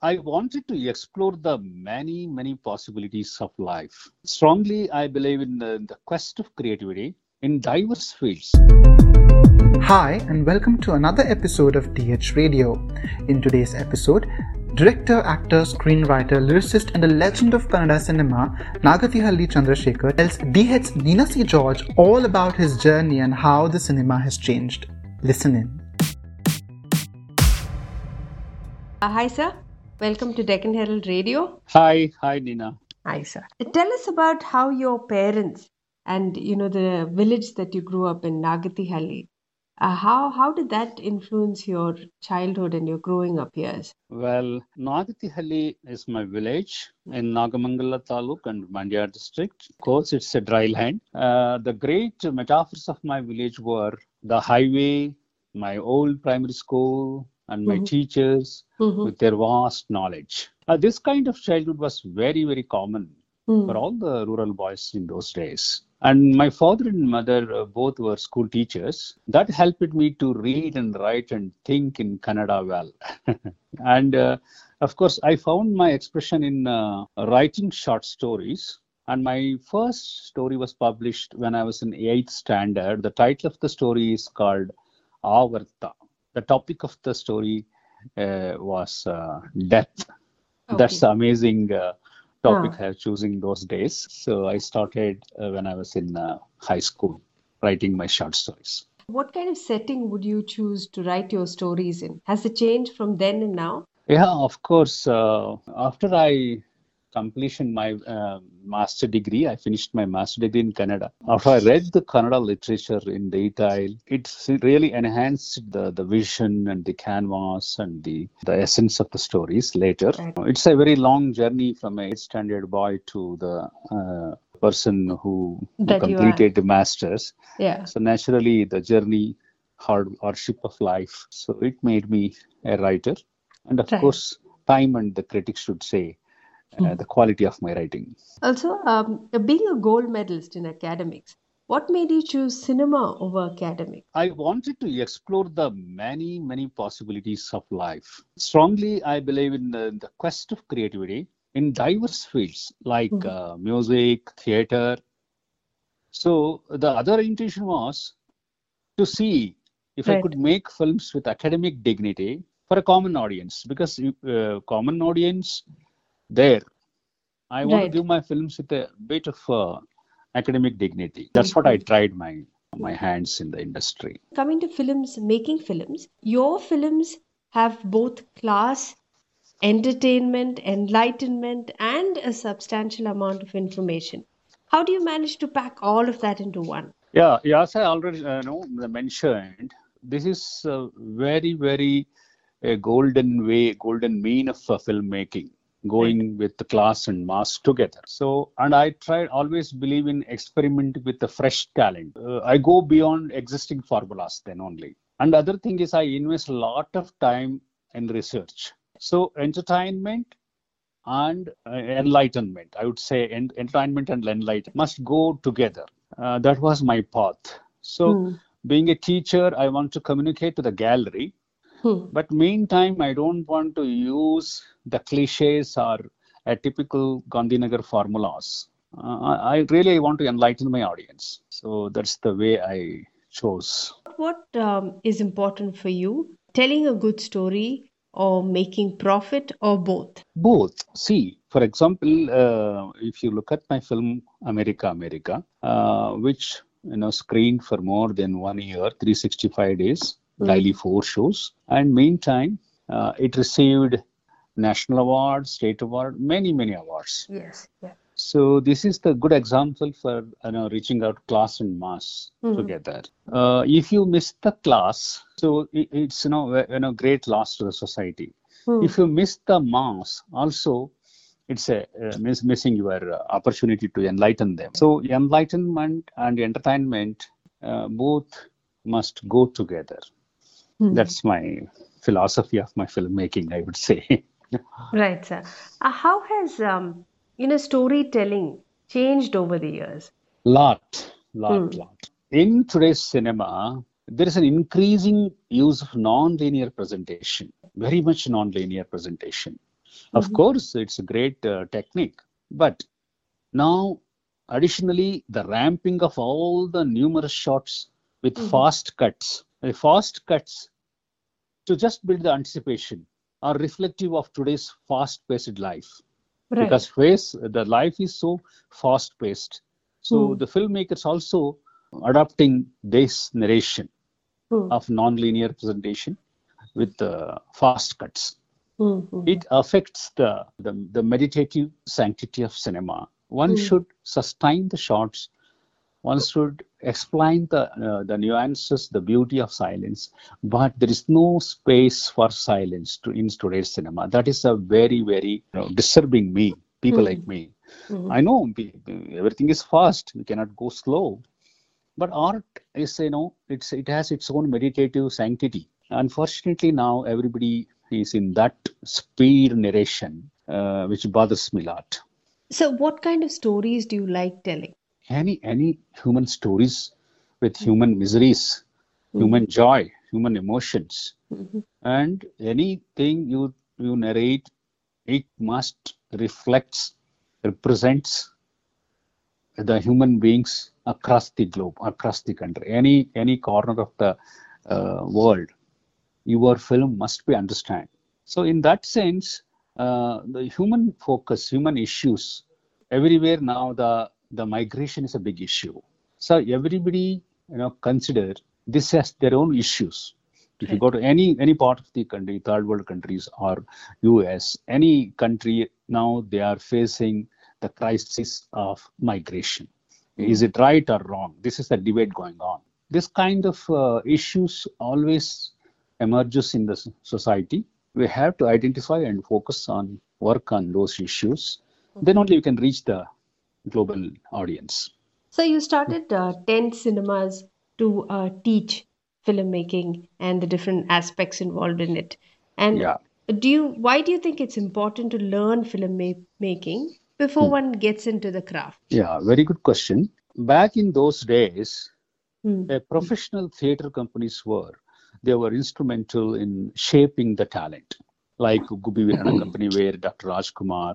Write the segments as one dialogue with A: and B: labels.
A: I wanted to explore the many, many possibilities of life. Strongly, I believe in the, the quest of creativity in diverse fields.
B: Hi, and welcome to another episode of DH Radio. In today's episode, director, actor, screenwriter, lyricist, and a legend of Kannada cinema, Nagathihalli Chandrasekhar tells DH's Nina C. George all about his journey and how the cinema has changed. Listen in.
C: Uh, hi, sir. Welcome to Deccan Herald Radio.
A: Hi, hi, Nina.
C: Hi, sir. Tell us about how your parents and you know the village that you grew up in, Nagathihalli. Uh, how how did that influence your childhood and your growing up years?
A: Well, Nagathihalli is my village in Nagamangala Taluk and Mandya district. Of course, it's a dry land. Uh, the great metaphors of my village were the highway, my old primary school, and my
C: Mhm.
A: teachers
C: Mhm.
A: with their vast knowledge. Uh, this kind of childhood was very, very common
C: Mm.
A: for all the rural boys in those days. And my father and mother uh, both were school teachers. That helped me to read and write and think in Kannada well. and uh, of course, I found my expression in uh, writing short stories. And my first story was published when I was in eighth standard. The title of the story is called Avarta. The topic of the story uh, was uh, death. That's
C: Okay.
A: the amazing uh, topic
C: Ah.
A: I was choosing those days. So I started uh, when I was in uh, high school writing my short stories.
C: What kind of setting would you choose to write your stories in? Has it changed from then and now?
A: Yeah, of course. Uh, after I completion my uh, master degree, I finished my master degree in Kannada. After I read the Kannada literature in detail, it really enhanced the, the vision and the canvas and the, the essence of the stories later. It's a very long journey from a standard boy to the uh, person who, who
C: That you are.
A: completed the masters.
C: Yeah.
A: So naturally, the journey, hard hardship of life. So it made me a writer, and of
C: Right.
A: course, time and the critics should say uh, the quality of my writing.
C: Also, um, being a gold medalist in academics, what made you choose cinema over academics?
A: I wanted to explore the many, many possibilities of life. Strongly, I believe in the, the quest of creativity in diverse fields like
C: Mhm.
A: uh, music, theater. So the other intention was to see if I could make films with academic dignity for a common audience because uh, common audience there. I want
C: Right.
A: to give my films with a bit of uh, academic dignity. That's what I tried my my hands in the industry.
C: Coming to films, making films, your films have both class, entertainment, enlightenment, and a substantial amount of information. How do you manage to pack all of that into one?
A: Yeah, yeah, as I already uh, know mentioned, this is a very, very a golden way, golden mean of uh, filmmaking, going with the class and mass together. So, and I try always believe in experiment with the fresh talent. Uh, I go beyond existing formulas then only. And other thing is I invest a lot of time in research. So, entertainment and uh, enlightenment. I would say en- entertainment and enlightenment must go together. Uh, that was my path. So,
C: Hmm.
A: being a teacher, I want to communicate to the gallery,
C: Hmm.
A: but meantime, I don't want to use the cliches or a typical Gandhinagar formulas. Uh, I I really want to enlighten my audience. So that's the way I chose.
C: What um, is important for you? Telling a good story or making profit or both?
A: Both. See, for example, uh, if you look at my film America, America, uh, which you know screened for more than one year, 365 days, daily four shows, and meantime, uh, it received national award, state award, many many awards.
C: Yes. Yeah.
A: So this is the good example for you know reaching out class and mass
C: Mhm.
A: together. Uh, if you miss the class, so it, it's you know you know great loss to the society.
C: Hmm.
A: If you miss the mass, also it's a uh, miss, missing your uh, opportunity to enlighten them. So enlightenment and entertainment uh, both must go together.
C: Hmm.
A: That's my philosophy of my filmmaking, I would say.
C: Right, sir. Uh, how has um, you know storytelling changed over the years?
A: lot, lot,
C: Hmm.
A: lot. In today's cinema, there is an increasing use of non-linear presentation, very much non-linear presentation. Of
C: Mhm.
A: course, it's a great uh, technique, but now additionally the ramping of all the numerous shots with
C: Mhm.
A: fast cuts, fast cuts to just build the anticipation are reflective of today's fast-paced life
C: Right.
A: because face the life is so fast-paced. So
C: Hmm.
A: the filmmakers also adopting this narration
C: Hmm.
A: of non-linear presentation with uh, fast cuts
C: Hmm, hmm.
A: it affects the, the, the meditative sanctity of cinema. One
C: Mm.
A: should sustain the shots. One should explain the uh, the nuances, the beauty of silence. But there is no space for silence to, in today's cinema. That is a very very you know, disturbing me. People
C: Mm.
A: like me.
C: Mhm.
A: I know everything is fast. We cannot go slow. But art is you know it's it has its own meditative sanctity. Unfortunately, now everybody is in that speed narration, uh, which bothers me a lot.
C: So, what kind of stories do you like telling?
A: Any any human stories with human miseries, human joy, human emotions,
C: Mhm.
A: and anything you you narrate, it must reflects represents the human beings across the globe, across the country, any any corner of the uh, world. Your film must be understand. So in that sense, uh, the human focus, human issues, everywhere now the the migration is a big issue. So everybody you know consider this as their own issues. If you go to any any part of the country, third world countries or US, any country now they are facing the crisis of migration. Is it right or wrong? This is the debate going on. This kind of uh, issues always emerges in the society. We have to identify and focus on work on those issues. Then only we can reach the global audience.
C: So, you started uh, Tent Cinemas to uh, teach filmmaking and the different aspects involved in it. And
A: Yeah.
C: do you, why do you think it's important to learn filmmaking before one gets into the craft?
A: Yeah, very good question. Back in those days,
C: Hmm.
A: uh, professional theater companies were they were instrumental in shaping the talent like Gubbi Veeranna company where Dr. Rajkumar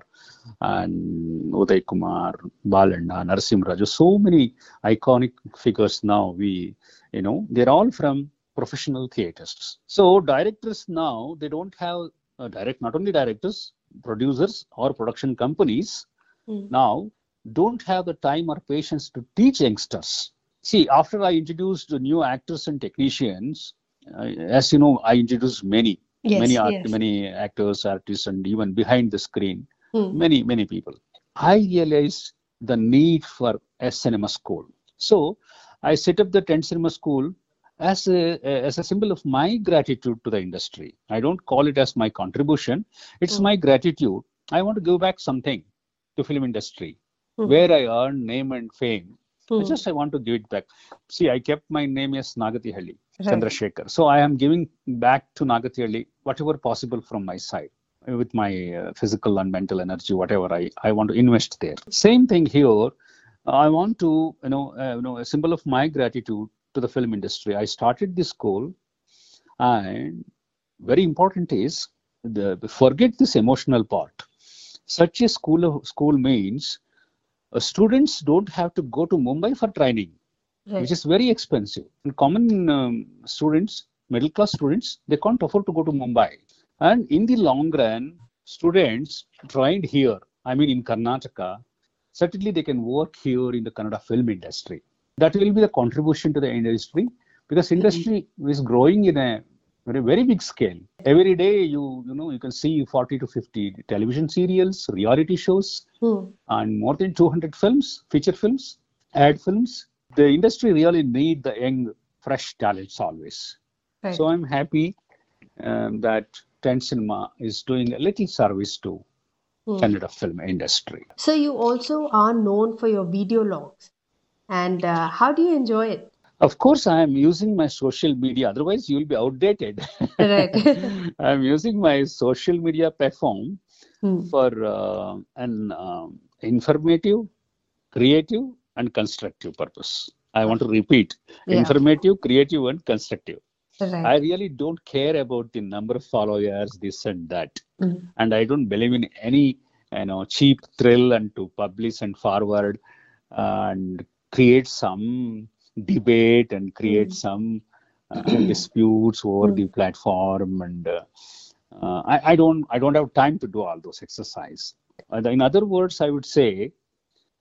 A: and Uday Kumar, Balanda, Narasim Raju, so many iconic figures now we, you know, they're all from professional theaters. So directors now, they don't have uh, direct, not only directors, producers or production companies
C: Hmm.
A: now don't have the time or patience to teach youngsters. See, after I introduced the new actors and technicians, uh, as you know, I introduced many,
C: Yes,
A: many, art,
C: yes.
A: many actors, artists, and even behind the screen,
C: Hmm.
A: many, many people. I realized the need for a cinema school. So I set up the Tent Cinema school as a, as a symbol of my gratitude to the industry. I don't call it as my contribution. It's
C: Hmm.
A: my gratitude. I want to give back something to film industry
C: Hmm.
A: where I earn name and fame. I
C: Hmm.
A: just I want to give it back. See, I kept my name as Nagathihalli,
C: Right.
A: Chandrasekhar. So I am giving back to Nagathihalli whatever possible from my side with my uh, physical and mental energy, whatever I, I want to invest there. Same thing here. I want to, you know, uh, you know, a symbol of my gratitude to the film industry. I started this school, and very important is the forget this emotional part. Such a school of, school means uh, students don't have to go to Mumbai for training,
C: Right.
A: which is very expensive. And common um, students, middle class students, they can't afford to go to Mumbai. And in the long run, students trained here, I mean in Karnataka, certainly they can work here in the Kannada film industry. That will be the contribution to the industry because industry is growing in a very very big scale. Every day you you know you can see 40 to 50 television serials, reality shows,
C: Hmm.
A: and more than 200 films, feature films, ad films. The industry really need the young, fresh talents always.
C: Right.
A: So I'm happy um, that Tent Cinema is doing a little service to. Kannada film industry.
C: So you also are known for your video logs. And uh, how do you enjoy it?
A: Of course, I am using my social media. Otherwise, you will be outdated.
C: Right.
A: I'm using my social media platform
C: Hmm.
A: for uh, an um, informative, creative, and constructive purpose. I want to repeat:
C: Yeah.
A: informative, creative, and constructive.
C: Right.
A: I really don't care about the number of followers, this and that.
C: Mhm.
A: And I don't believe in any you know cheap thrill and to publish and forward and create some debate and create some uh, disputes over the platform and uh, uh, I, I don't I don't have time to do all those exercise. In other words, I would say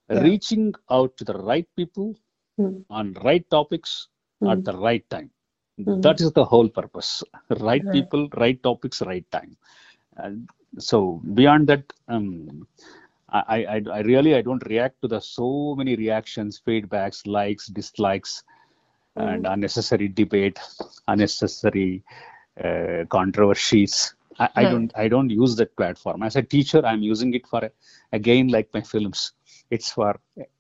C: Yeah.
A: reaching out to the right people
C: Mm.
A: on right topics at
C: Mm.
A: the right time.
C: Mhm.
A: That is the whole purpose. Right
C: Right.
A: people, right topics, right time. And so beyond that, um, I, I, I really I don't react to the so many reactions, feedbacks, likes, dislikes, and unnecessary debate, unnecessary uh, controversies. I, I don't I don't use that platform. As a teacher, I'm using it for again like my films. It's for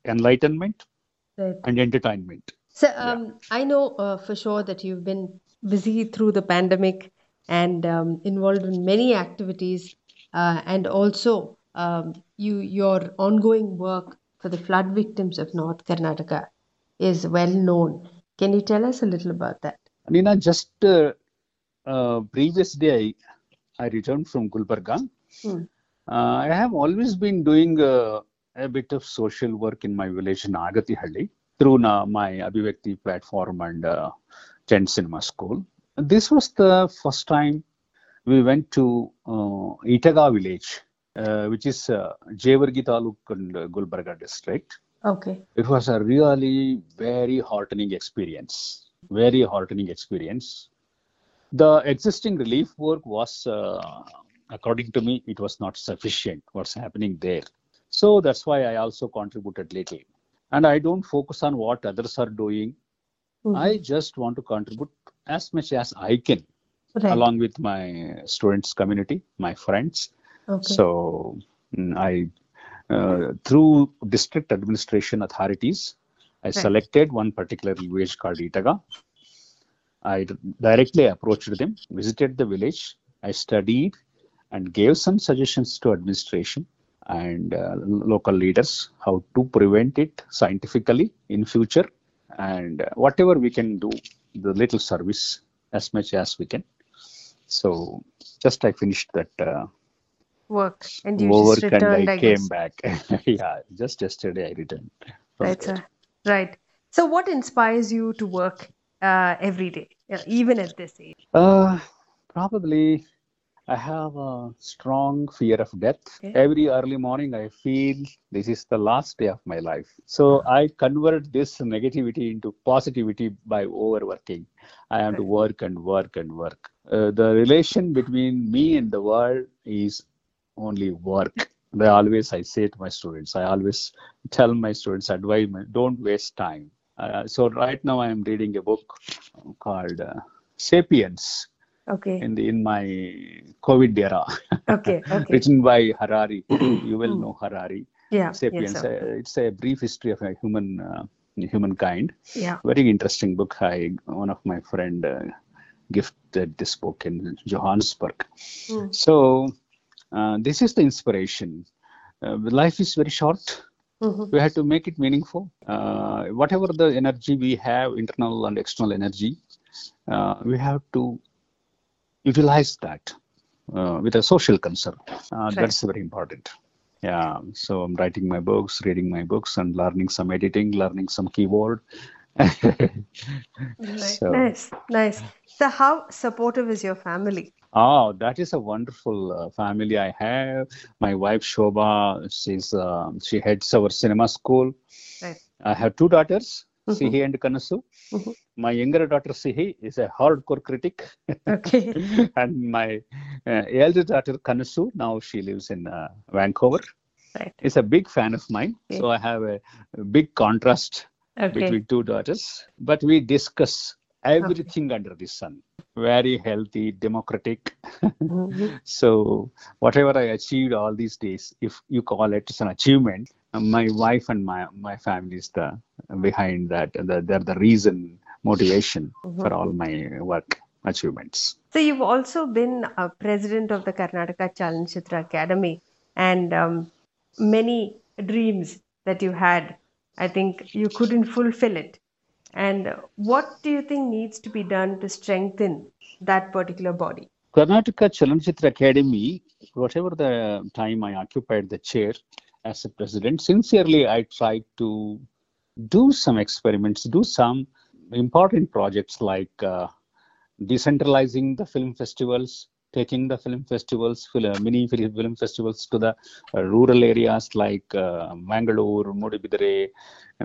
A: enlightenment
C: Right.
A: and entertainment.
C: So um, I know uh, for sure that you've been busy through the pandemic and um, involved in many activities, uh, and also um, you your ongoing work for the flood victims of North Karnataka is well known. Can you tell us a little about that?
A: Nina, just uh, uh, previous day, I, I returned from Gulbarga.
C: Hmm.
A: Uh, I have always been doing uh, a bit of social work in my village, Nagathihalli, through na, my Abhivyakti platform and uh, Tent Cinema School. This was the first time we went to uh, Itaga village, uh, which is uh, Jevargi Taluk and uh, Gulbarga district.
C: Okay.
A: It was a really very heartening experience. Very heartening experience. The existing relief work was, uh, according to me, it was not sufficient. What's happening there? So that's why I also contributed little. And I don't focus on what others are doing.
C: Mhm.
A: I just want to contribute as much as I can,
C: Right.
A: along with my students community, my friends.
C: Okay.
A: So mm, I, uh, through district administration authorities, I
C: Right.
A: selected one particular village called Itaga. I directly approached them, visited the village. I studied and gave some suggestions to administration and uh, local leaders how to prevent it scientifically in future and uh, whatever we can do the little service as much as we can so just i finished that uh,
C: Work. And you
A: work
C: just
A: and
C: returned,
A: i
C: I
A: came
C: guess.
A: back yeah just yesterday i returned
C: Right, sir. Right. So, what inspires you to work uh, every day, even at this age?
A: Uh, probably I have a strong fear of death.
C: Okay.
A: Every early morning, I feel this is the last day of my life. So I convert this negativity into positivity by overworking. I have to work and work and work. Uh, the relation between me and the world is only work. I always I say to my students, I always tell my students, advise me, don't waste time. Uh, so right now I am reading a book called uh, Sapiens
C: Okay.
A: in the in my COVID era,
C: Okay. Okay.
A: written by Harari. you will know Harari.
C: Yeah.
A: Sapiens.
C: Yes, sir.
A: uh, it's a brief history of a human uh, humankind.
C: Yeah.
A: Very interesting book. I one of my friend uh, gifted this book in Johannesburg.
C: Mm.
A: So uh, this is the inspiration. Uh, life is very short.
C: Mhm.
A: We have to make it meaningful. Uh, whatever the energy we have, internal and external energy, uh, we have to utilize that uh, with a social concern. Uh, That's very important. Yeah. So I'm writing my books, reading my books, and learning some editing, learning some keyboard. So-
C: Nice. Nice. So, how supportive is your family?
A: Oh, that is a wonderful uh, family I have. My wife Shobha, she's uh, she heads our cinema school.
C: Right.
A: I have two daughters. Sihi and Kanasu. My younger daughter Sihi is a hardcore critic,
C: Okay.
A: and my uh, elder daughter Kanasu now she lives in uh, Vancouver.
C: Right.
A: Is a big fan of mine,
C: Okay.
A: so I have a, big contrast
C: Okay.
A: between two daughters. But we discuss everything under the sun. Very healthy, democratic.
C: Mhm.
A: so whatever I achieved all these days, if you call it an achievement, my wife and my my family is the behind that. The, they're the reason, motivation for all my work achievements.
C: So, you've also been a president of the Karnataka Chalanachitra Academy, and um, many dreams that you had, I think you couldn't fulfill it. And what do you think needs to be done to strengthen that particular body?
A: Karnataka Chalanachitra Academy, whatever the time I occupied the chair as a president, sincerely I tried to do some experiments, do some important projects like uh, decentralizing the film festivals, taking the film festivals, film, mini film festivals to the uh, rural areas like uh, Mangalore, Mudibidare,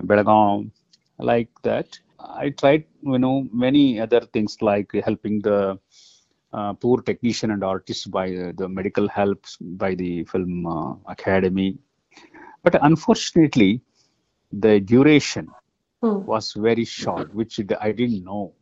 A: Belgaum, like that. I tried, you know, many other things like helping the uh, poor technician and artists by uh, the medical help by the film uh, academy. But unfortunately, the duration
C: Hmm.
A: was very short, which I didn't know.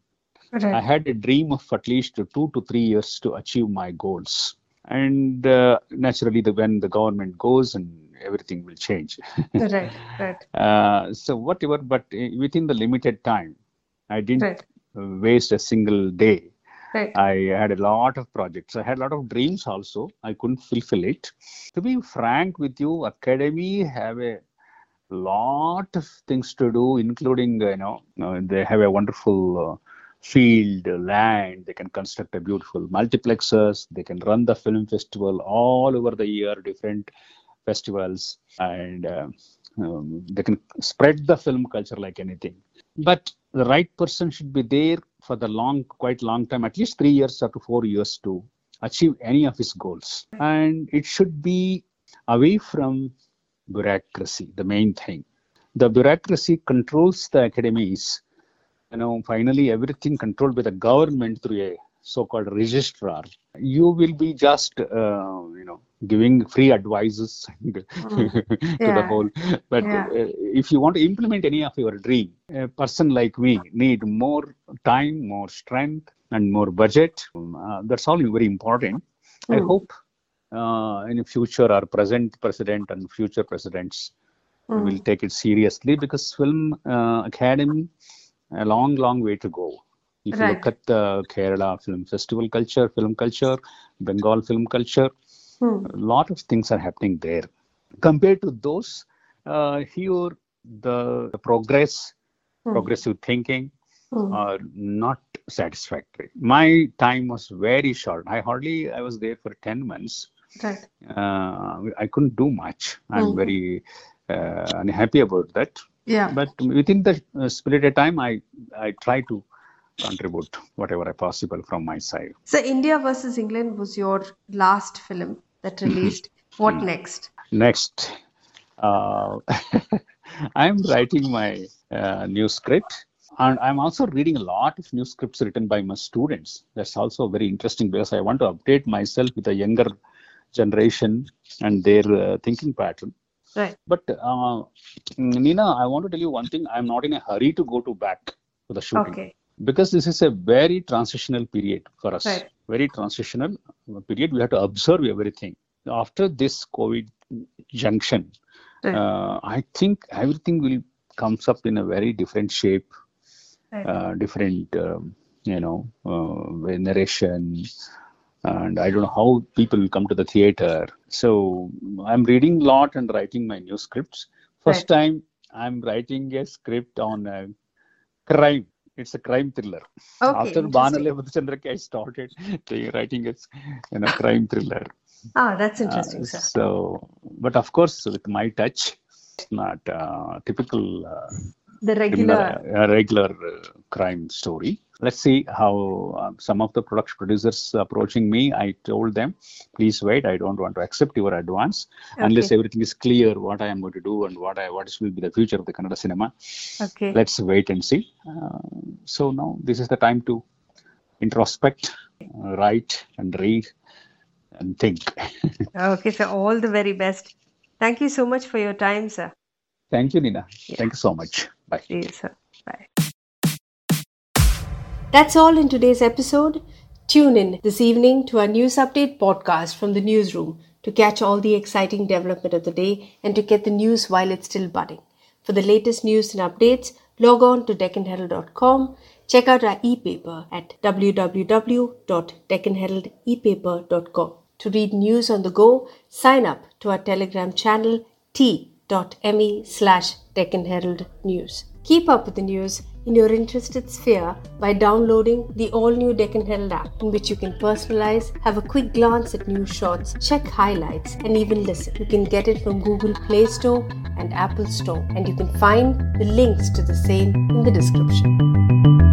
A: I had a dream of at least two to three years to achieve my goals. And uh, naturally, the, when the government goes and everything will change.
C: right. Right.
A: uh, so whatever, but uh, within the limited time, I didn't
C: Right.
A: waste a single day.
C: Right.
A: I had a lot of projects. I had a lot of dreams also. I couldn't fulfill it. To be frank with you, academy have a lot of things to do, including you know uh, they have a wonderful uh, field, uh, land. They can construct a beautiful multiplexes. They can run the film festival all over the year, different festivals, and uh, um, they can spread the film culture like anything. But the right person should be there for the long, quite long time, at least three years up to four years to achieve any of his goals. And it should be away from bureaucracy, the main thing. The bureaucracy controls the academies. You know, finally, everything controlled by the government through a so-called registrar. You will be just, uh, you know, giving free advices to the whole. But
C: Yeah.
A: uh, if you want to implement any of your dream, a person like me need more time, more strength, and more budget. Um, uh, that's all very important. I
C: Hmm.
A: hope uh, in the future our present president and future presidents
C: Hmm.
A: will take it seriously because film uh, academy a long long way to go if you look at the kerala film festival culture film culture bengal film culture
C: Hmm.
A: a lot of things are happening there compared to those uh, here the, the progress
C: Hmm.
A: progressive thinking
C: Hmm.
A: are not satisfactory my time was very short i hardly i was there for 10 months
C: Right.
A: uh, I couldn't do much. I'm
C: Mhm.
A: very uh, unhappy about that.
C: Yeah.
A: But within the uh, spirited time, I I try to contribute whatever I possible from my side.
C: So India versus England was your last film that released. What next?
A: Next, uh, I'm writing my uh, new script. And I'm also reading a lot of new scripts written by my students. That's also very interesting because I want to update myself with a younger generation and their uh, thinking pattern.
C: Right.
A: But uh, Nina, I want to tell you one thing. I'm not in a hurry to go to back to the shooting
C: Okay.
A: Because this is a very transitional period for us.
C: Right.
A: Very transitional period. We have to observe everything. After this COVID junction,
C: Right.
A: uh, I think everything will comes up in a very different shape,
C: Right.
A: uh, different, um, you know, uh, narration, and I don't know how people will come to the theater. So I'm reading a lot and writing my new scripts. First time I'm writing a script on a crime. It's a crime thriller.
C: Okay.
A: After.
C: Baa
A: Nalle Madhuchandrakke, I started writing a you know, crime thriller.
C: Ah, that's
A: Uh,
C: interesting, sir.
A: so, but of course, with my touch, it's not uh, typical uh,
C: The regular.
A: uh, regular uh, crime story. Let's see how uh, some of the production producers approaching me. I told them, please wait. I don't want to accept your advance unless everything is clear what I am going to do and what I what will be the future of the Kannada cinema.
C: Okay.
A: Let's wait and see. Uh, so now this is the time to introspect, uh, write and read and think.
C: Okay, sir. All the very best. Thank you so much for your time, sir.
A: Thank you, Nina. Thank you so much. Bye.
C: See you, sir. Bye. That's all in today's episode. Tune in this evening to our news update podcast from the newsroom to catch all the exciting development of the day and to get the news while it's still budding. For the latest news and updates, log on to deccanherald.com. Check out our e-paper at www.deccanheraldepaper.com. To read news on the go, sign up to our Telegram channel t.me slash News. Keep up with the news in your interested sphere by downloading the all new Deccan Herald app, in which you can personalize, have a quick glance at news shots, check highlights, and even listen. You can get it from Google Play Store and Apple Store, and you can find the links to the same in the description.